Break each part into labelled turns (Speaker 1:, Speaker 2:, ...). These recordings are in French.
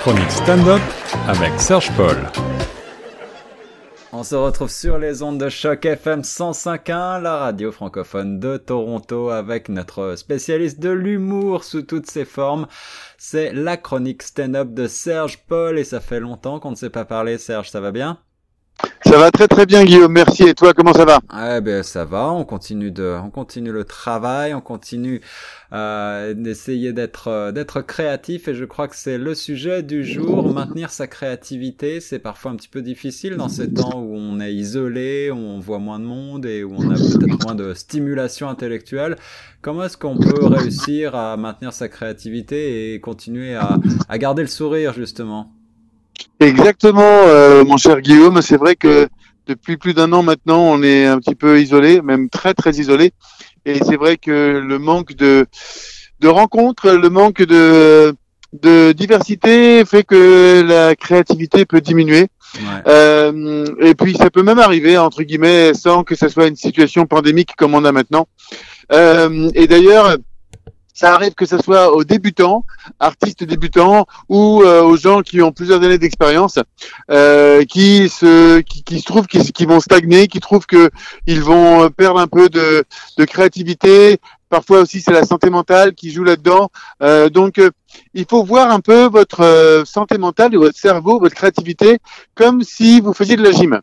Speaker 1: chronique stand-up avec Serge Paul.
Speaker 2: On se retrouve sur les ondes de choc FM 105.1, la radio francophone de Toronto, avec notre spécialiste de l'humour sous toutes ses formes. C'est la chronique stand-up de Serge Paul et ça fait longtemps qu'on ne s'est pas parlé. Serge, ça va bien?
Speaker 3: Ça va très très bien Guillaume, merci. Et toi, comment ça va?
Speaker 2: Eh ben ça va, on continue de, on continue le travail, on continue euh, d'essayer d'être euh, d'être créatif et je crois que c'est le sujet du jour. Maintenir sa créativité, c'est parfois un petit peu difficile dans ces temps où on est isolé, où on voit moins de monde et où on a peut-être moins de stimulation intellectuelle. Comment est-ce qu'on peut réussir à maintenir sa créativité et continuer à, à garder le sourire justement?
Speaker 3: Exactement, euh, mon cher Guillaume. C'est vrai que depuis plus d'un an maintenant, on est un petit peu isolé, même très très isolé. Et c'est vrai que le manque de de rencontres, le manque de de diversité fait que la créativité peut diminuer.
Speaker 2: Ouais.
Speaker 3: Euh, et puis ça peut même arriver entre guillemets sans que ce soit une situation pandémique comme on a maintenant. Euh, et d'ailleurs, ça arrive que ce soit aux débutants, artistes débutants, ou euh, aux gens qui ont plusieurs années d'expérience, euh, qui se qui, qui se trouvent qui, vont stagner, qui trouvent que ils vont perdre un peu de, de créativité. Parfois aussi, c'est la santé mentale qui joue là-dedans. Euh, donc, euh, il faut voir un peu votre euh, santé mentale et votre cerveau, votre créativité, comme si vous faisiez de la gym.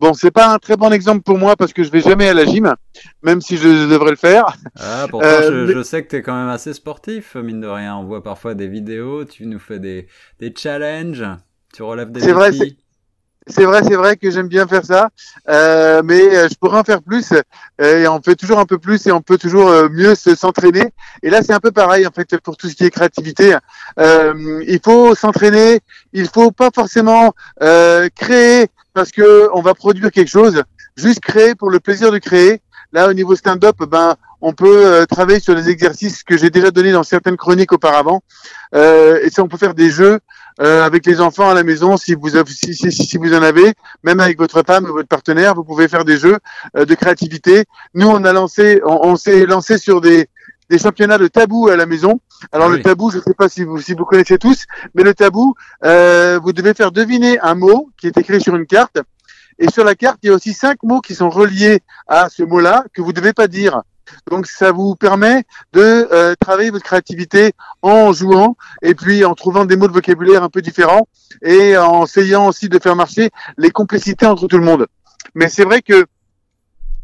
Speaker 3: Bon, c'est pas un très bon exemple pour moi parce que je vais jamais à la gym, même si je devrais le faire.
Speaker 2: Ah, pourtant,
Speaker 3: Euh,
Speaker 2: je,
Speaker 3: mais-
Speaker 2: je sais que tu es quand même assez sportif, mine de rien. On voit parfois des vidéos, tu nous fais des, des challenges, tu relèves des
Speaker 3: C'est vrai,
Speaker 2: défis.
Speaker 3: C'est vrai, c'est vrai que j'aime bien faire ça, euh, mais euh, je pourrais en faire plus. euh, et on fait toujours un peu plus et on peut toujours euh, mieux se s'entraîner. Et là, c'est un peu pareil en fait pour tout ce qui est créativité. Euh, il faut s'entraîner. Il faut pas forcément euh, créer parce que on va produire quelque chose. Juste créer pour le plaisir de créer. Là, au niveau stand-up, ben, on peut travailler sur les exercices que j'ai déjà donnés dans certaines chroniques auparavant. Euh, et ça, on peut faire des jeux euh, avec les enfants à la maison si vous avez, si, si, si vous en avez, même avec votre femme ou votre partenaire, vous pouvez faire des jeux euh, de créativité. Nous, on a lancé, on, on s'est lancé sur des des championnats de tabou à la maison. Alors
Speaker 2: Ah
Speaker 3: le tabou, je ne sais pas si vous si vous connaissez tous, mais le tabou, euh, vous devez faire deviner un mot qui est écrit sur une carte. Et sur la carte, il y a aussi cinq mots qui sont reliés à ce mot-là que vous ne devez pas dire. Donc ça vous permet de euh, travailler votre créativité en jouant et puis en trouvant des mots de vocabulaire un peu différents et en essayant aussi de faire marcher les complicités entre tout le monde. Mais c'est vrai que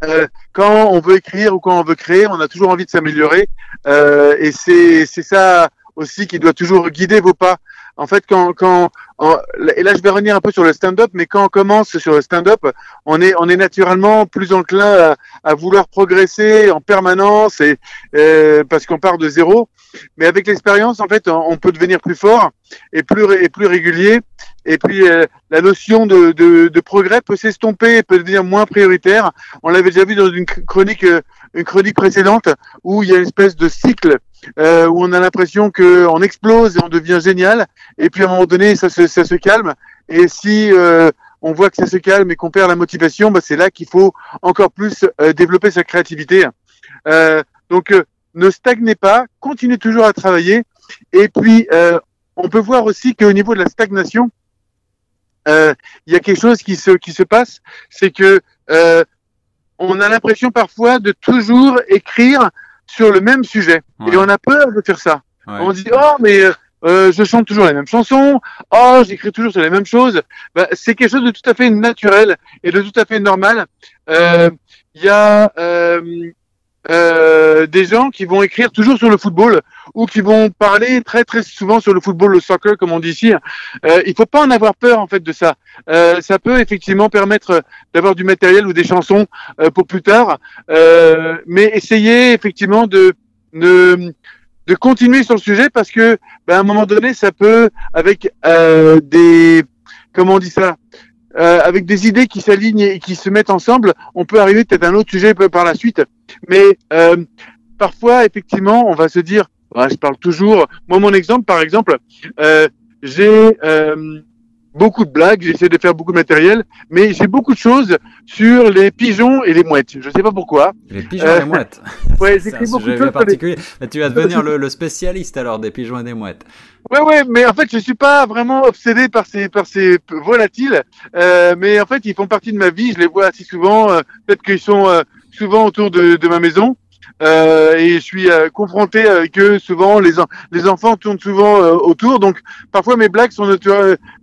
Speaker 3: euh, quand on veut écrire ou quand on veut créer, on a toujours envie de s'améliorer euh, et c'est c'est ça aussi qui doit toujours guider vos pas. En fait, quand quand et là je vais revenir un peu sur le stand-up, mais quand on commence sur le stand-up, on est on est naturellement plus enclin à, à vouloir progresser en permanence et euh, parce qu'on part de zéro. Mais avec l'expérience, en fait, on, on peut devenir plus fort et plus et plus régulier. Et puis euh, la notion de, de, de progrès peut s'estomper, peut devenir moins prioritaire. On l'avait déjà vu dans une chronique euh, une chronique précédente où il y a une espèce de cycle euh, où on a l'impression que on explose et on devient génial. Et puis à un moment donné, ça se, ça se calme. Et si euh, on voit que ça se calme et qu'on perd la motivation, bah, c'est là qu'il faut encore plus euh, développer sa créativité. Euh, donc ne stagnez pas, continuez toujours à travailler. Et puis on peut voir aussi qu'au niveau de la stagnation, il y a quelque chose qui se qui se passe, c'est que euh, on a l'impression parfois de toujours écrire sur le même sujet
Speaker 2: Ouais.
Speaker 3: et on a peur de faire ça.
Speaker 2: Ouais.
Speaker 3: On dit oh mais euh, je chante toujours les mêmes chansons, oh j'écris toujours sur les mêmes choses. Bah, c'est quelque chose de tout à fait naturel et de tout à fait normal. Euh, Il y a euh, euh, des gens qui vont écrire toujours sur le football ou qui vont parler très très souvent sur le football, le soccer comme on dit ici. Euh, il faut pas en avoir peur en fait de ça. Euh, ça peut effectivement permettre d'avoir du matériel ou des chansons euh, pour plus tard, euh, mais essayez effectivement de, de continuer sur le sujet parce que ben, à un moment donné ça peut avec des comment on dit ça euh, avec des idées qui s'alignent et qui se mettent ensemble, on peut arriver peut-être à un autre sujet par la suite. Mais euh, parfois, effectivement, on va se dire, Ouais, je parle toujours. Moi, mon exemple, par exemple, euh, j'ai euh, beaucoup de blagues, j'essaie de faire beaucoup de matériel, mais j'ai beaucoup de choses sur les pigeons et les mouettes. Je sais pas pourquoi.
Speaker 2: Les pigeons et les mouettes.
Speaker 3: Ouais,
Speaker 2: C'est un
Speaker 3: j'écris beaucoup de choses. les-
Speaker 2: particulier. Tu vas devenir le, le spécialiste alors des pigeons et des mouettes.
Speaker 3: Ouais, ouais, mais en fait, je suis pas vraiment obsédé par ces, par ces volatiles, euh, mais en fait, ils font partie de ma vie. Je les vois assez souvent. euh, Peut-être qu'ils sont euh, souvent autour de, de ma maison. Euh, et je suis euh, confronté avec eux souvent. Les, les enfants tournent souvent euh, autour, donc parfois mes blagues sont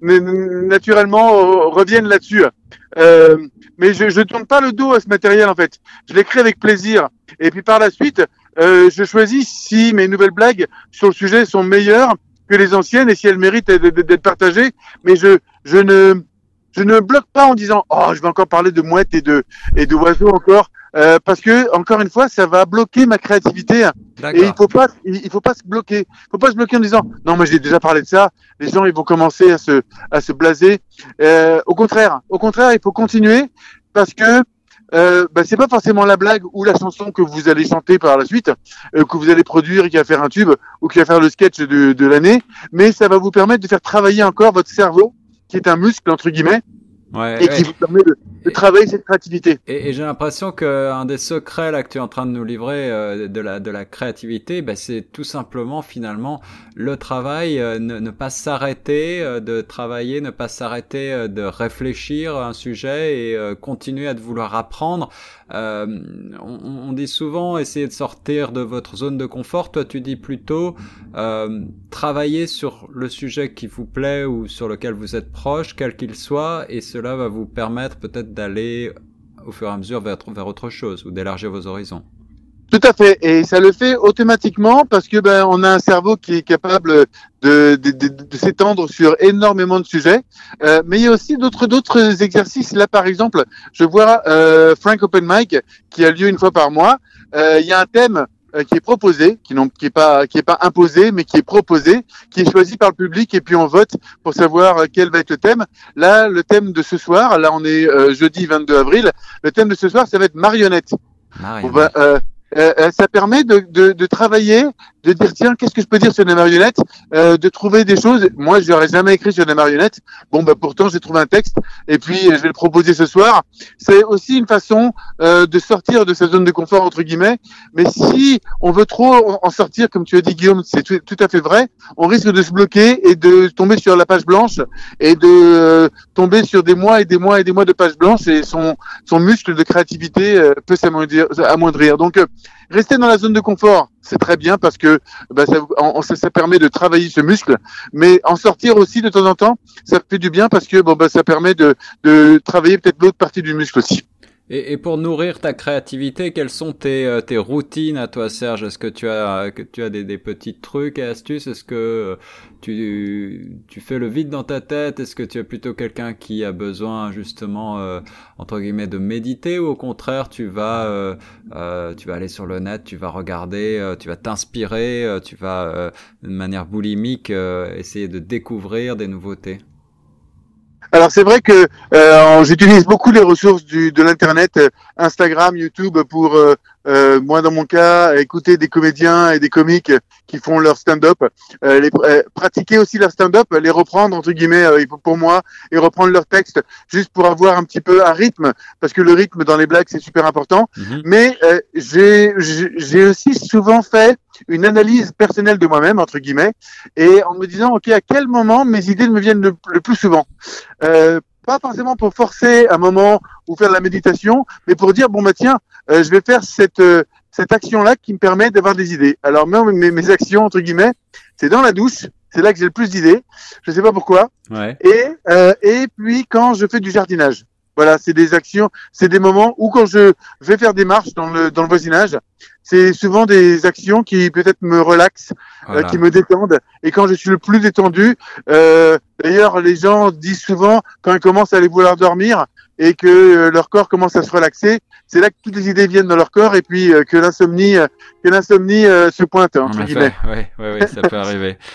Speaker 3: naturellement euh, reviennent là-dessus. Euh, mais je, je tourne pas le dos à ce matériel en fait. Je l'écris avec plaisir. Et puis par la suite, euh, je choisis si mes nouvelles blagues sur le sujet sont meilleures que les anciennes et si elles méritent d'être partagées. Mais je, je ne, je ne bloque pas en disant oh je vais encore parler de mouettes et de et de encore euh, parce que encore une fois ça va bloquer ma créativité et il faut pas il il faut pas se bloquer. Il faut pas se bloquer en disant non mais j'ai déjà parlé de ça. Les gens ils vont commencer à se à se blaser. Euh, au contraire au contraire il faut continuer parce que euh, bah, c'est pas forcément la blague ou la chanson que vous allez chanter par la suite, euh, que vous allez produire et qui va faire un tube ou qui va faire le sketch de, de l'année, mais ça va vous permettre de faire travailler encore votre cerveau, qui est un muscle entre guillemets,
Speaker 2: Ouais,
Speaker 3: et
Speaker 2: ouais.
Speaker 3: qui vous permet de, de travailler cette créativité.
Speaker 2: Et, et j'ai l'impression que un des secrets là que tu es en train de nous livrer euh, de la de la créativité, ben, c'est tout simplement finalement le travail, euh, ne, ne pas s'arrêter euh, de travailler, ne pas s'arrêter de réfléchir à un sujet et continuer à de vouloir apprendre. On, on dit souvent essayer de sortir de votre zone de confort. Toi, tu dis plutôt travailler sur le sujet qui vous plaît ou sur lequel vous êtes proche, quel qu'il soit, et va vous permettre peut-être d'aller au fur et à mesure vers, vers autre chose ou d'élargir vos horizons.
Speaker 3: Tout à fait, et ça le fait automatiquement parce que ben on a un cerveau qui est capable de s'étendre sur énormément de sujets. Euh, mais il y a aussi d'autres d'autres exercices. Là, par exemple, je vois euh, Frank Open Mic qui a lieu une fois par mois. Euh, il y a un thème euh, qui est proposé, qui non qui pas qui est pas imposé, mais qui est proposé, qui est choisi par le public et puis on vote pour savoir euh, quel va être le thème. Là, le thème de ce soir, là on est euh, jeudi 22 avril. Le thème de ce soir, ça va être marionnette.
Speaker 2: Marie,
Speaker 3: On va, euh, euh, ça permet de, de, de travailler, de dire tiens qu'est-ce que je peux dire sur des marionnettes, euh, de trouver des choses. Moi je n'aurais jamais écrit sur des marionnettes. Bon bah pourtant j'ai trouvé un texte et puis euh, je vais le proposer ce soir. C'est aussi une façon euh, de sortir de sa zone de confort entre guillemets. Mais si on veut trop en sortir, comme tu as dit Guillaume, c'est tout, à fait vrai. On risque de se bloquer et de tomber sur la page blanche et de euh, tomber sur des mois et des mois et des mois de pages blanches et son son muscle de créativité euh, peut s'amoindrir. amoindrir. Donc, rester dans la zone de confort, c'est très bien parce que bah, ça, permet de travailler ce muscle, mais en sortir aussi de temps en temps, ça fait du bien parce que bon, bah, ça permet de, de travailler peut-être l'autre partie du muscle aussi.
Speaker 2: Et, et pour nourrir ta créativité, quelles sont tes, euh, tes routines à toi, Serge? Est-ce que tu as, que tu as des, des petits trucs et astuces? Est-ce que euh, tu, tu fais le vide dans ta tête? Est-ce que tu es plutôt quelqu'un qui a besoin justement, euh, entre guillemets, de méditer? Ou au contraire, tu vas, euh, euh, tu vas aller sur le net, tu vas regarder, euh, tu vas t'inspirer, tu vas, de manière boulimique, essayer de découvrir des nouveautés?
Speaker 3: Alors c'est vrai que euh, j'utilise beaucoup les ressources du, de l'internet, euh, Instagram, YouTube pour euh, moi dans mon cas écouter des comédiens et des comiques qui font leur stand-up, euh, les, euh, pratiquer aussi leur stand-up, les reprendre entre guillemets euh, pour moi et reprendre leur texte juste pour avoir un petit peu un rythme parce que le rythme dans les blagues c'est super important.
Speaker 2: Mhm.
Speaker 3: Mais euh, j'ai j'ai j'ai aussi souvent fait une analyse personnelle de moi-même entre guillemets et en me disant ok à quel moment mes idées me viennent le, le plus souvent? Euh, pas forcément pour forcer un moment ou faire de la méditation, mais pour dire bon bah tiens, je vais faire cette euh, cette action-là qui me permet d'avoir des idées. Alors même mes, mes actions entre guillemets, c'est dans la douche, c'est là que j'ai le plus d'idées. Je sais pas pourquoi.
Speaker 2: Ouais.
Speaker 3: Et euh, et puis quand je fais du jardinage. Voilà, c'est des actions, c'est des moments où quand je vais faire des marches dans le dans le voisinage, c'est souvent des actions qui peut-être me relaxent euh, qui me détendent. Et quand je suis le plus détendu, euh, d'ailleurs, les gens disent souvent quand ils commencent à aller vouloir dormir et que euh, leur corps commence à se relaxer, c'est là que toutes les idées viennent dans leur corps et puis euh, que l'insomnie, euh, que l'insomnie se pointe
Speaker 2: En
Speaker 3: entre guillemets.
Speaker 2: ouais, ouais, ouais, ça peut arriver.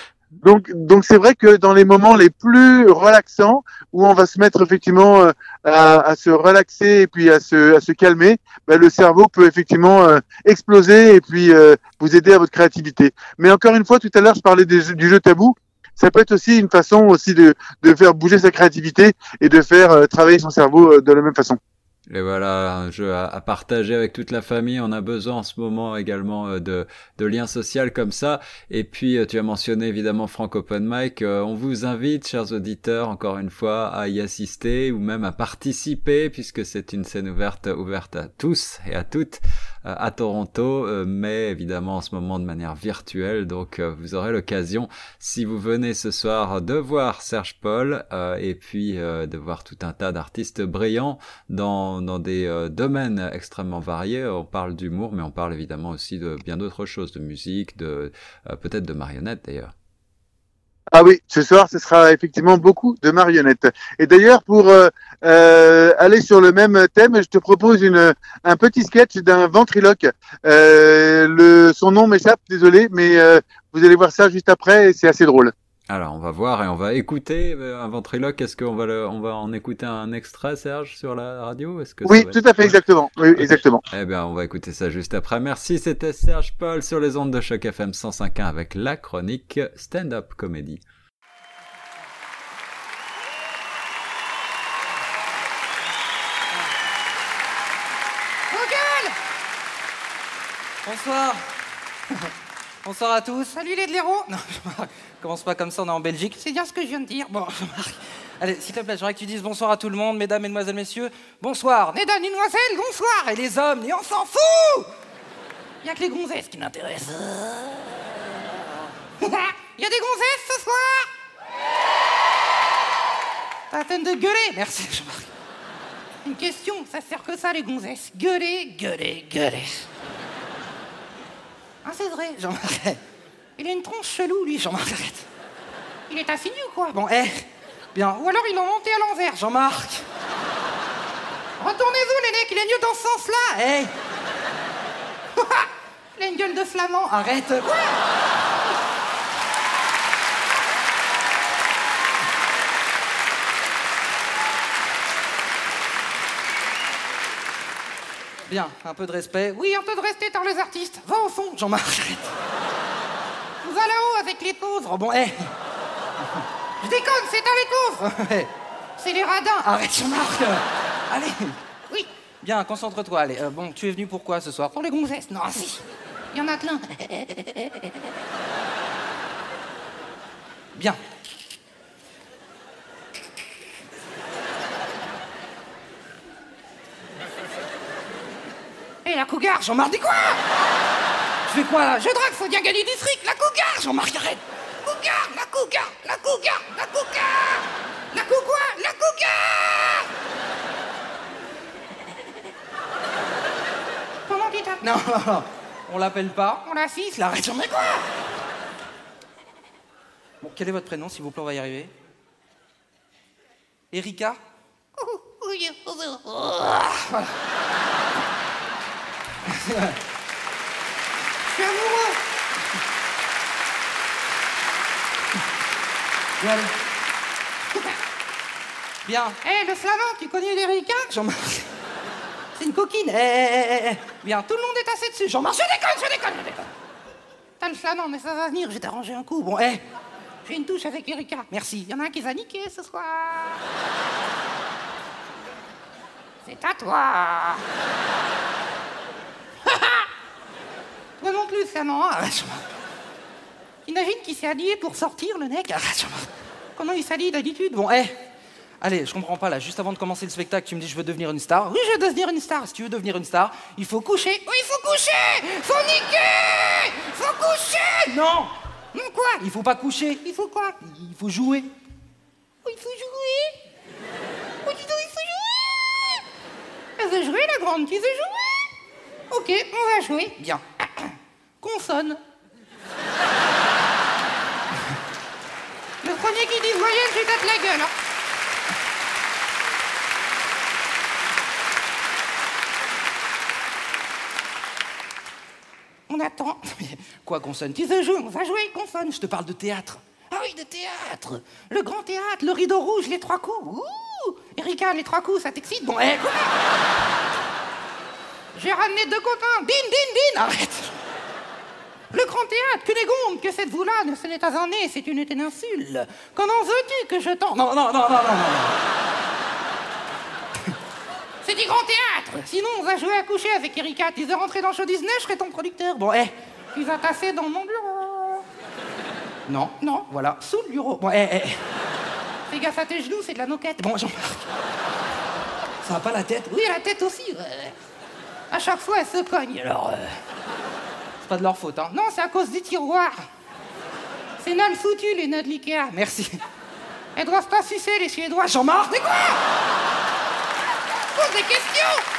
Speaker 3: Donc, donc c'est vrai que dans les moments les plus relaxants, où on va se mettre effectivement euh, à, à se relaxer et puis à se, à se calmer, ben, le cerveau peut effectivement euh, exploser et puis euh, vous aider à votre créativité. Mais encore une fois, tout à l'heure, je parlais des du jeu tabou. Ça peut être aussi une façon aussi de, de faire bouger sa créativité et de faire euh, travailler son cerveau euh, de la même façon.
Speaker 2: Et voilà, un jeu à, partager avec toute la famille. On a besoin en ce moment également euh, de, de liens sociaux comme ça. Et puis, tu as mentionné évidemment Frank Open Mic. On vous invite, chers auditeurs, encore une fois, à y assister ou même à participer puisque c'est une scène ouverte, ouverte à tous et à toutes à Toronto, mais évidemment en ce moment de manière virtuelle. Donc, vous aurez l'occasion, si vous venez ce soir, de voir Serge Paul et puis de voir tout un tas d'artistes brillants dans dans, des euh, domaines extrêmement variés. On parle d'humour, mais on parle évidemment aussi de bien d'autres choses, de musique, de euh, peut-être de marionnettes d'ailleurs.
Speaker 3: Ah oui, ce soir, ce sera effectivement beaucoup de marionnettes. Et d'ailleurs, pour euh, euh aller sur le même thème, je te propose une, un petit sketch d'un ventriloque. Euh, le, son nom m'échappe, désolé, mais vous allez voir ça juste après et c'est assez drôle.
Speaker 2: Alors, on va voir et on va écouter euh, un ventriloque. Est-ce qu'on va, le, on va en écouter un extrait, Serge, sur la radio? Est-ce que
Speaker 3: Oui, tout à fait, exactement. Oui, exactement.
Speaker 2: Eh bien, on va écouter ça juste après. Merci, c'était Serge Paul sur les ondes de choc FM 105.1 avec la chronique Stand-Up Comedy.
Speaker 4: Bonsoir Bonsoir à tous. Salut les blaireaux Non, commence pas comme ça, on est en Belgique. C'est bien ce que je viens de dire. Bon, Allez, s'il te plaît, j'aimerais que tu dises bonsoir à tout le monde, mesdames, mesdemoiselles, messieurs. Bonsoir. Mesdames, mesdemoiselles, bonsoir. Et les hommes, et on s'en fout Il y a que les gonzesses qui m'intéressent. Il y a des gonzesses ce soir Pas la peine de gueuler. Merci, Jean-Marc. Une question, ça sert que ça les gonzesses. Gueuler, gueuler, gueuler. Ah, c'est vrai, Jean-Marc. Il a une tronche chelou, lui, Jean-Marc. Il est assigné ou quoi? Bon, eh, bien. Ou alors il l'a monté à l'envers, Jean-Marc. Retournez-vous, les mecs, il est mieux dans ce sens-là. Eh? Il a une gueule de flamand. Arrête. Quoi Bien, un peu de respect. Oui, un peu de respect par les artistes. Va au fond, Jean-Marc. Va là-haut avec les pauvres? Bon, hé. Je déconne, c'est pas les pauvres. c'est les radins. Arrête, Jean-Marc. Allez. Oui. Bien, concentre-toi. Allez. Euh, bon, tu es venu pourquoi ce soir? Pour les gonzesses. Non, si. Il y en a plein. Bien. Et la cougar, Jean-Marc, dis quoi? Je fais quoi là? Je drague, faut bien gagner du fric. La cougar, Jean-Marc, arrête. Cougar, la cougar, la cougar, la cougar. La cougar, la cougar. Comment tu t'appelles? Non, non, non. On l'appelle pas, on la arrête, mais quoi Bon, quel est votre prénom, s'il vous plaît, on va y arriver Erika? Voilà. Je suis amoureux. Bien. Hé, le flamand, tu connais l'Erika Jean-Marc C'est une coquine. Eh, eh, eh, Bien, tout le monde est assez dessus. Jean-Marc, je déconne, je déconne, je déconne. T'as le flamand, mais ça va venir, je vais un coup. Bon, hé, j'ai une touche avec Erika. Merci. Il y en a un qui va niquer ce soir. C'est à toi. Imagine qu'il s'est habillé pour sortir, le mec. Comment il s'habille d'habitude? Bon, hé. Allez, je comprends pas là. Juste avant de commencer le spectacle, tu me dis je veux devenir une star. Oui, je veux devenir une star. Si tu veux devenir une star, il faut coucher. Oui, il faut coucher. Faut niquer. Faut coucher. Non. Non quoi? Il faut pas coucher. Il faut quoi? Il faut jouer. Oh, il faut jouer? Oh, dis donc, il faut jouer. Elle veut jouer, la grande. Tu veux jouer? Ok, on va jouer. Bien. Consonne. Le premier qui dit voyelle, je lui tape la gueule. Hein. On attend. Quoi, consonne? Tu veux jouer? On va jouer, consonne. Je te parle de théâtre. Ah oui, de théâtre. Le grand théâtre, le rideau rouge, les trois coups. Ouh Erika, les trois coups, ça t'excite? Bon, hé, quoi? J'ai ramené deux copains. Din, din, din Arrête Le grand théâtre, Cunégonde, que cette vous-là, ce n'est pas un nez, c'est une péninsule. Comment veux-tu que je t'en... Non, non, non, non, non, non. C'est du grand théâtre Sinon, on va jouer à coucher avec Erika. Tu veux rentrer dans le show Disney, je serai ton producteur. Bon, hé, tu vas passer dans mon bureau. Non, non, voilà, sous le bureau. Bon, hé, hé. Fais gaffe à tes genoux, c'est de la moquette. Bon, Jean-Marc. Ça va pas la tête Oui, la tête aussi. ouais. À chaque fois, elle se cogne, alors... euh, pas de leur faute, hein. Non, c'est à cause du tiroir. C'est mal foutu, les de l'Ikea. Merci. Elles doivent pas sucer, les Suédois. Jean-Marc, mais quoi? Pose des questions